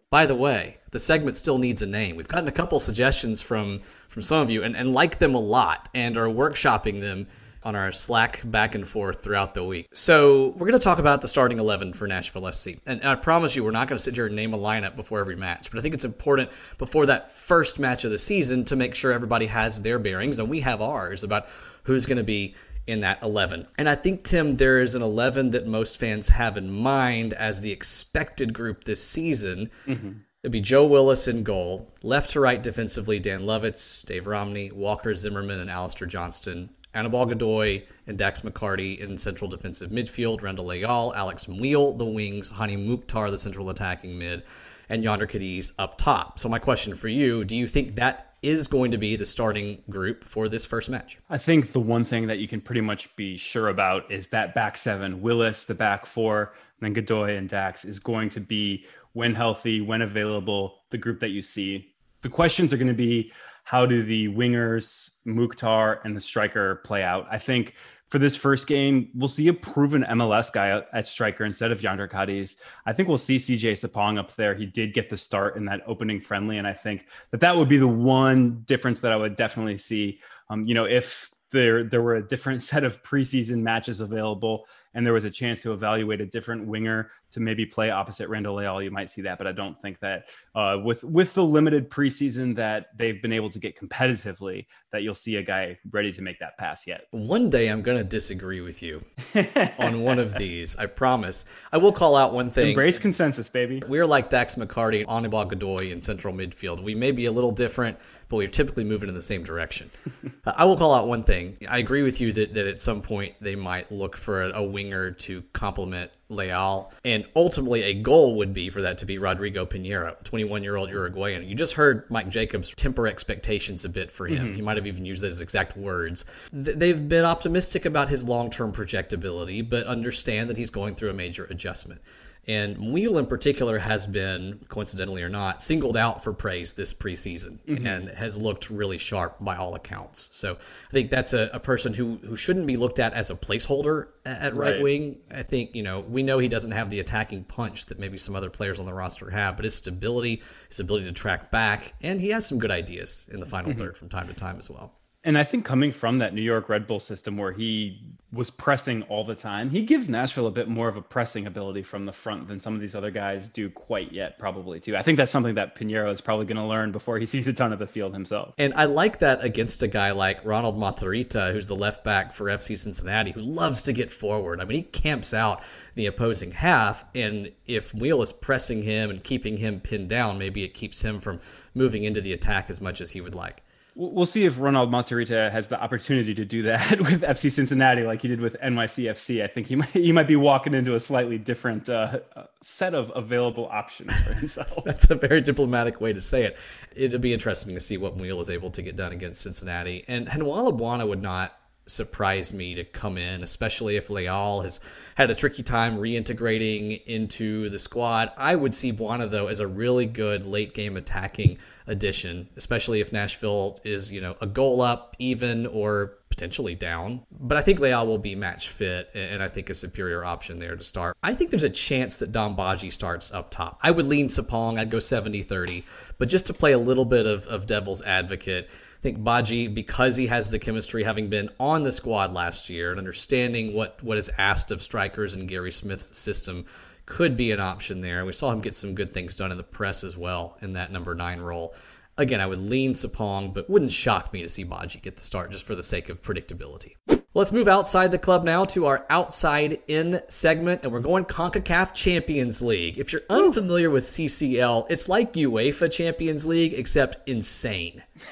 A: By the way, the segment still needs a name. We've gotten a couple suggestions from from some of you and, and like them a lot and are workshopping them on our Slack back and forth throughout the week. So we're going to talk about the starting 11 for Nashville SC. And, I promise you, we're not going to sit here and name a lineup before every match. But I think it's important before that first match of the season to make sure everybody has their bearings, and we have ours, about who's going to be in that 11. And I think, Tim, there is an 11 that most fans have in mind as the expected group this season. Mm-hmm. It'd be Joe Willis in goal, left to right defensively, Dan Lovitz, Dave Romney, Walker Zimmerman, and Alistair Johnston. Anibal Godoy and Dax McCarty in central defensive midfield, Randall Leal, Alex Muyl, the wings, Hani Mukhtar, the central attacking mid, and Jhonder Cadiz up top. So my question for you, do you think that is going to be the starting group for this first match?
B: I think the one thing that you can pretty much be sure about is that back seven, Willis, the back four, then Godoy and Dax is going to be when healthy, when available, the group that you see. The questions are going to be how do the wingers, Mukhtar, and the striker play out? I think for this first game, we'll see a proven MLS guy at striker instead of Jhonder Cadiz. I think we'll see CJ Sapong up there. He did get the start in that opening friendly, and I think that that would be the one difference that I would definitely see. Um, you know, if there there were a different set of preseason matches available and there was a chance to evaluate a different winger to maybe play opposite Randall Leal, you might see that. But I don't think that uh, with with the limited preseason that they've been able to get competitively, that you'll see a guy ready to make that pass yet.
A: One day I'm going to disagree with you on one of these. I promise. I will call out one thing.
B: Embrace consensus, baby.
A: We're like Dax McCarty, Anibal Godoy in central midfield. We may be a little different, but we're typically moving in the same direction. I will call out one thing. I agree with you that, that at some point they might look for a, a winger to complement Leal. And ultimately, a goal would be for that to be Rodrigo Piñeiro, 21 year old Uruguayan. You just heard Mike Jacobs temper expectations a bit for him. Mm-hmm. He might have even used those exact words. They've been optimistic about his long term projectability, but understand that he's going through a major adjustment. And Muyl in particular has been, coincidentally or not, singled out for praise this preseason mm-hmm. and has looked really sharp by all accounts. So I think that's a, a person who, who shouldn't be looked at as a placeholder at right, right wing. I think, you know, we know he doesn't have the attacking punch that maybe some other players on the roster have, but his stability, his ability to track back, and he has some good ideas in the final mm-hmm. third from time to time as well.
B: And I think coming from that New York Red Bull system where he was pressing all the time, he gives Nashville a bit more of a pressing ability from the front than some of these other guys do quite yet, probably too. I think that's something that Piñeiro is probably going to learn before he sees a ton of the field himself.
A: And I like that against a guy like Ronald Matarrita, who's the left back for FC Cincinnati, who loves to get forward. I mean, he camps out the opposing half, and if Muyl is pressing him and keeping him pinned down, maybe it keeps him from moving into the attack as much as he would like.
B: We'll see if Ronald Matarrita has the opportunity to do that with FC Cincinnati, like he did with NYCFC. I think he might he might be walking into a slightly different uh, set of available options for himself.
A: That's a very diplomatic way to say it. It'll be interesting to see what Muyl is able to get done against Cincinnati. And Handwalla Bwana would not surprise me to come in, especially if Leal has had a tricky time reintegrating into the squad. I would see Bwana though as a really good late game attacking addition, especially if Nashville is, you know, a goal up, even, or potentially down. But I think Leal will be match fit and I think a superior option there to start. I think there's a chance that Dom Badji starts up top. I would lean Sapong, I'd go 70 30. But just to play a little bit of, of devil's advocate, I think Badji, because he has the chemistry, having been on the squad last year and understanding what, what is asked of strikers in Gary Smith's system, could be an option there. And We saw him get some good things done in the press as well in that number nine role. Again, I would lean Sapong, but wouldn't shock me to see Badji get the start just for the sake of predictability. Let's move outside the club now to our outside in segment, and we're going CONCACAF Champions League. If you're unfamiliar with CCL, it's like UEFA Champions League, except insane.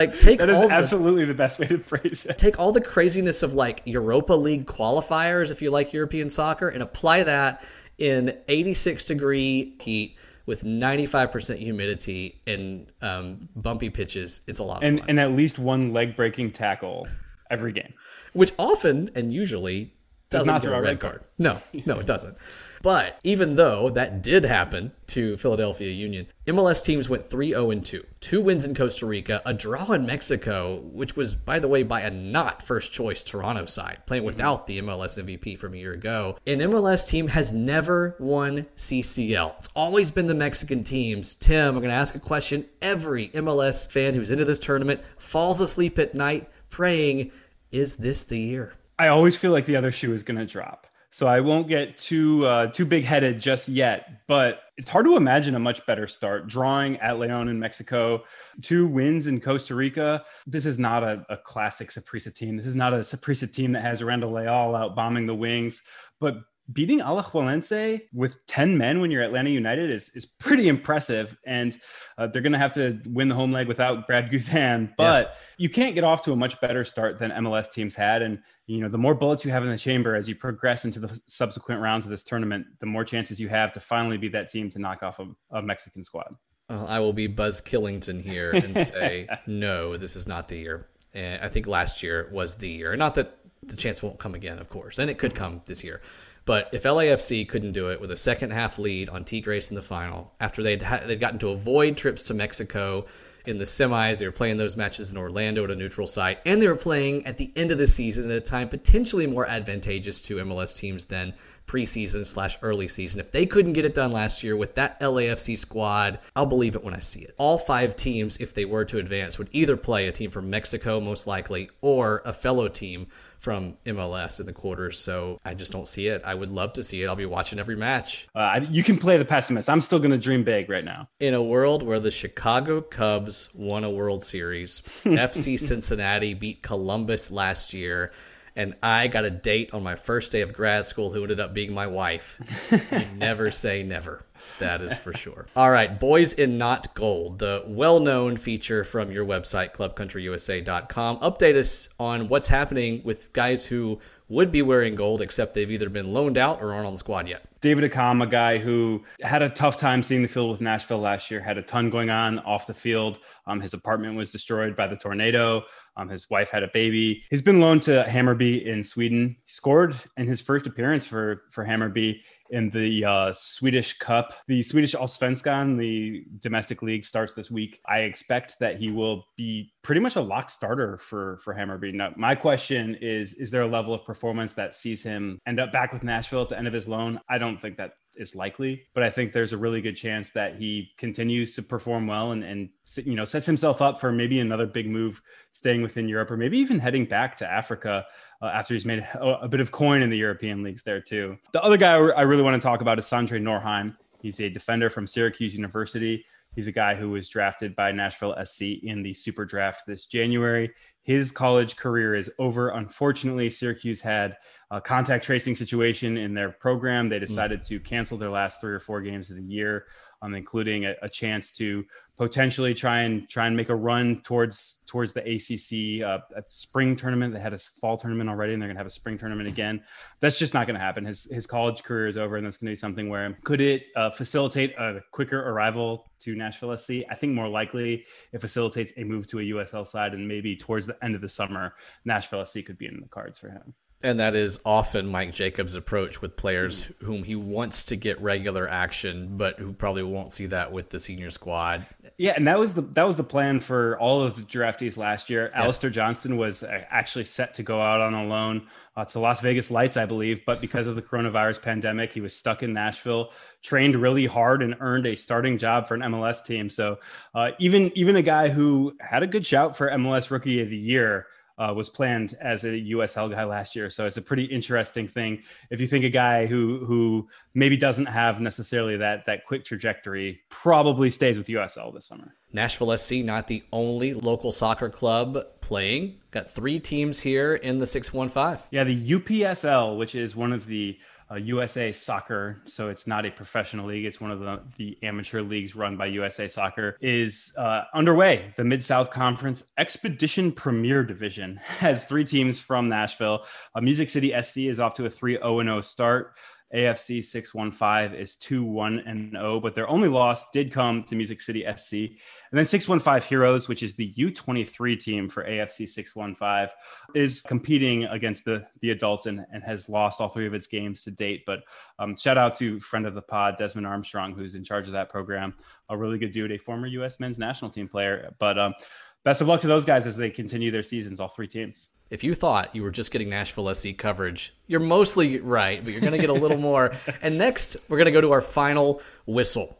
A: Like take
B: that is all absolutely the, the, best way to phrase it.
A: Take all the craziness of like Europa League qualifiers, if you like European soccer, and apply that in 86 degree heat with 95% humidity and um, bumpy pitches. It's a lot
B: and,
A: fun.
B: And at least one leg breaking tackle every game,
A: which often and usually Does not get a red card. card. No, no, it doesn't. But even though that did happen to Philadelphia Union, MLS teams went 3 0 2. Two wins in Costa Rica, a draw in Mexico, which was, by the way, by a not first choice Toronto side, playing mm-hmm. without the MLS MVP from a year ago. An MLS team has never won CCL. It's always been the Mexican teams. Tim, I'm going to ask a question. Every MLS fan who's into this tournament falls asleep at night praying, is this the year?
B: I always feel like the other shoe is going to drop so I won't get too uh, too big headed just yet. But it's hard to imagine a much better start. Drawing at Leon in Mexico, two wins in Costa Rica. This is not a, a classic Saprissa team. This is not a Saprissa team that has Randall Leal out bombing the wings. But beating Alajuelense with 10 men when you're Atlanta United is, is pretty impressive. And uh, they're going to have to win the home leg without Brad Guzan, but yeah. you can't get off to a much better start than MLS teams had. And, you know, the more bullets you have in the chamber as you progress into the subsequent rounds of this tournament, the more chances you have to finally be that team to knock off a, a Mexican squad.
A: Well, I will be Buzz Killington here and say, no, this is not the year. And I think last year was the year. Not that the chance won't come again, of course, and it could come this year. But if LAFC couldn't do it with a second half lead on Tigres in the final, after they'd ha- they'd gotten to avoid trips to Mexico in the semis, they were playing those matches in Orlando at a neutral site, and they were playing at the end of the season at a time potentially more advantageous to MLS teams than preseason slash early season. If they couldn't get it done last year with that LAFC squad, I'll believe it when I see it. All five teams, if they were to advance, would either play a team from Mexico, most likely, or a fellow team from MLS in the quarters. So I just don't see it. I would love to see it. I'll be watching every match.
B: Uh, you can play the pessimist. I'm still going to dream big right now.
A: In a world where the Chicago Cubs won a World Series, FC Cincinnati beat Columbus last year and I got a date on my first day of grad school who ended up being my wife. you never say never. That is for sure. All right, Boys in Not Gold, the well known feature from your website, clubcountryusa.com. Update us on what's happening with guys who would be wearing gold, except they've either been loaned out or aren't on the squad yet.
B: David Accam, a guy who had a tough time seeing the field with Nashville last year, had a ton going on off the field. Um, his apartment was destroyed by the tornado. Um, his wife had a baby. He's been loaned to Hammarby in Sweden. He scored in his first appearance for for Hammarby in the uh, Swedish Cup. The Swedish Allsvenskan, the domestic league, starts this week. I expect that he will be pretty much a lock starter for for Hammarby. Now, my question is: Is there a level of performance that sees him end up back with Nashville at the end of his loan? I don't think that is likely, but I think there's a really good chance that he continues to perform well and, and you know sets himself up for maybe another big move, staying within Europe or maybe even heading back to Africa uh, after he's made a, a, bit of coin in the European leagues there too. The other guy I really want to talk about is Sondre Norheim. He's a defender from Syracuse University. He's a guy who was drafted by Nashville SC in the super draft this January. His college career is over. Unfortunately, Syracuse had a contact tracing situation in their program. They decided mm. to cancel their last three or four games of the year, um, including a, a, chance to potentially try and try and make a run towards towards the ACC uh, spring tournament. They had a fall tournament already, and they're going to have a spring tournament again. That's just not going to happen. His his college career is over, and that's going to be something where could it uh, facilitate a quicker arrival to Nashville SC? I think more likely it facilitates a move to a USL side, and maybe towards the end of the summer, Nashville SC could be in the cards for him.
A: And that is often Mike Jacobs' approach with players whom he wants to get regular action, but who probably won't see that with the senior squad.
B: Yeah, and that was the that was the plan for all of the draftees last year. Yeah. Alistair Johnston was uh, actually set to go out on a loan uh, to Las Vegas Lights, I believe, but because of the coronavirus pandemic, he was stuck in Nashville. Trained really hard and earned a starting job for an MLS team. So uh, even even a guy who had a good shout for MLS Rookie of the Year uh, was planned as a USL guy last year. So it's a pretty interesting thing. If you think a guy who who maybe doesn't have necessarily that that quick trajectory probably stays with USL this summer.
A: Nashville SC not the only local soccer club playing. Got three teams here in the 615.
B: Yeah, the UPSL, which is one of the uh, USA Soccer, so it's not a professional league. It's one of the, the amateur leagues run by USA Soccer, is uh, underway. The Mid South Conference Expedition Premier Division has three teams from Nashville. Uh, Music City SC is off to a 3 0 0 start. AFC 615 is 2 1 and 0, but their only loss did come to Music City SC. And then 615 Heroes, which is the U23 team for AFC 615, is competing against the, the adults and, and has lost all three of its games to date. But um, shout out to friend of the pod, Desmond Armstrong, who's in charge of that program. A really good dude, a former U.S. men's national team player. But um, best of luck to those guys as they continue their seasons, all three teams
A: if you thought you were just getting Nashville SC coverage, you're mostly right, but you're going to get a little more. And next, we're going to go to our final whistle.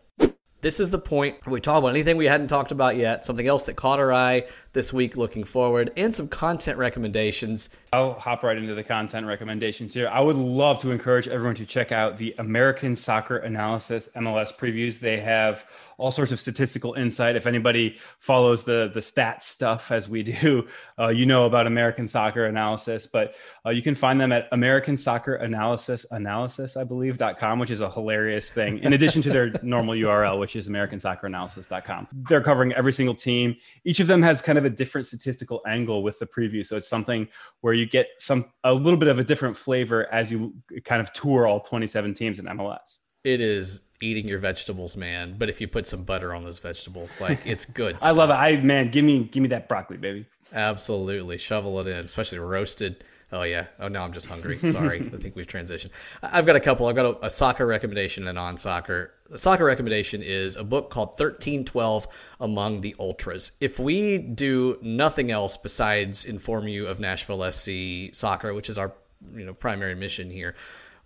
A: This is the point where we talk about anything we hadn't talked about yet, something else that caught our eye this week looking forward, and some content recommendations
B: I'll hop right into the content recommendations here. I would love to encourage everyone to check out the American Soccer Analysis MLS previews. They have all sorts of statistical insight. If anybody follows the the stats stuff as we do, uh, you know about American Soccer Analysis. But uh, you can find them at American Soccer Analysis Analysis, I believe .com, which is a hilarious thing. In addition to their normal URL, which is AmericanSoccerAnalysis.com, they're covering every single team. Each of them has kind of a different statistical angle with the preview, so it's something where you get some a little bit of a different flavor as you kind of tour all 27 teams in MLS.
A: It is eating your vegetables, man. But if you put some butter on those vegetables, like it's good.
B: I love it. I man, give me give me that broccoli, baby.
A: Absolutely, shovel it in, especially roasted. Oh yeah. Oh no, I'm just hungry. Sorry. I think we've transitioned. I've got a couple. I've got a, a soccer recommendation and a non-soccer. The soccer recommendation is a book called 1312 Among the Ultras. If we do nothing else besides inform you of Nashville SC soccer, which is our you know primary mission here,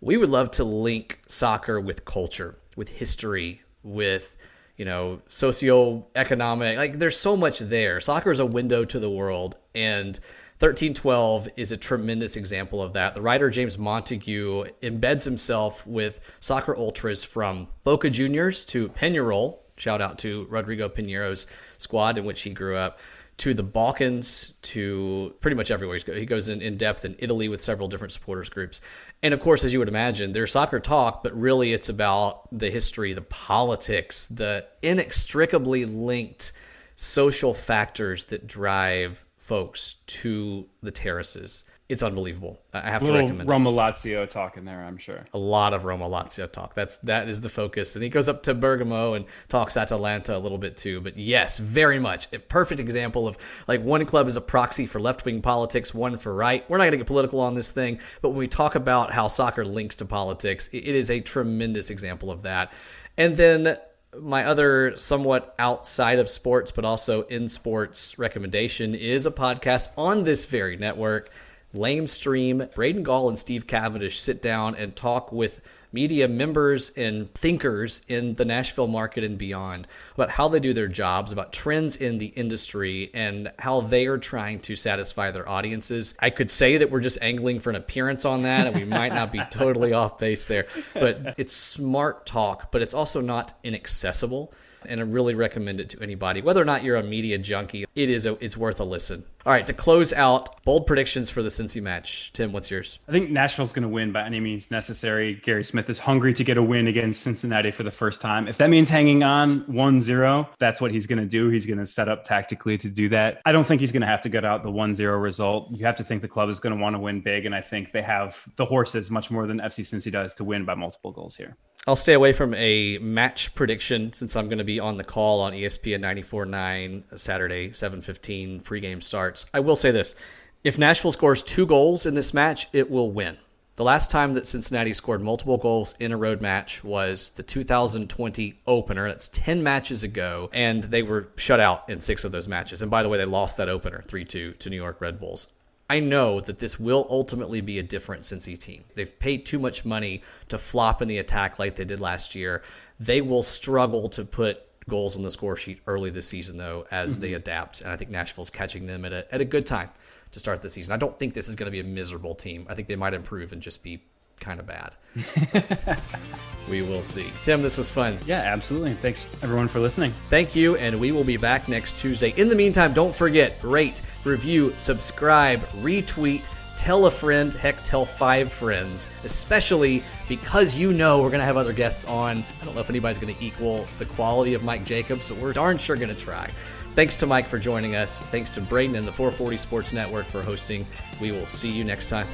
A: we would love to link soccer with culture, with history, with you know socio-economic. Like there's so much there. Soccer is a window to the world, and 1312 is a tremendous example of that. The writer James Montague embeds himself with soccer ultras from Boca Juniors to Peñarol. Shout out to Rodrigo Piñeiro's squad in which he grew up to the Balkans, to pretty much everywhere. He goes in, in depth in Italy with several different supporters groups. And of course, as you would imagine, there's soccer talk, but really it's about the history, the politics, the inextricably linked social factors that drive folks to the terraces it's unbelievable. I have
B: a
A: to recommend
B: Roma Lazio talk in there, I'm sure.
A: A lot of Roma Lazio talk. That's that is the focus. And he goes up to Bergamo and talks Atalanta a little bit too. But yes, very much a perfect example of like one club is a proxy for left wing politics, one for right. We're not going to get political on this thing, but when we talk about how soccer links to politics, it is a tremendous example of that. And then my other somewhat outside of sports but also in sports recommendation is a podcast on this very network Lame Stream. Braden Gall and Steve Cavendish sit down and talk with media members and thinkers in the Nashville market and beyond about how they do their jobs, about trends in the industry, and how they are trying to satisfy their audiences. I could say that we're just angling for an appearance on that, and we might not be totally off base there, but it's smart talk, but it's also not inaccessible and I really recommend it to anybody. Whether or not you're a media junkie, it is a, it's worth a listen. All right, to close out, bold predictions for the Cincy match. Tim, what's yours?
B: I think Nashville's going to win by any means necessary. Gary Smith is hungry to get a win against Cincinnati for the first time. If that means hanging on 1-0, that's what he's going to do. He's going to set up tactically to do that. I don't think he's going to have to get out the 1-0 result. You have to think the club is going to want to win big, and I think they have the horses much more than FC Cincy does to win by multiple goals here.
A: I'll stay away from a match prediction since I'm going to be on the call on ESPN 94.9 Saturday 7:15 pregame starts. I will say this: if Nashville scores two goals in this match, it will win. The last time that Cincinnati scored multiple goals in a road match was the 2020 opener. That's 10 matches ago, and they were shut out in six of those matches. And by the way, they lost that opener 3 2 to New York Red Bulls. I know that this will ultimately be a different Cincy team. They've paid too much money to flop in the attack like they did last year. They will struggle to put goals on the score sheet early this season, though, as mm-hmm. they adapt. And I think Nashville's catching them at a, at a good time to start the season. I don't think this is going to be a miserable team. I think they might improve and just be kind of bad. we will see. Tim, this was fun.
B: Yeah, absolutely. Thanks everyone for listening.
A: Thank you, and we will be back next Tuesday. In the meantime, don't forget rate, review, subscribe, retweet. Tell a friend, heck, tell five friends, especially because you know we're going to have other guests on. I don't know if anybody's going to equal the quality of Mike Jacobs, but we're darn sure going to try. Thanks to Mike for joining us. Thanks to Braden and the 440 Sports Network for hosting. We will see you next time.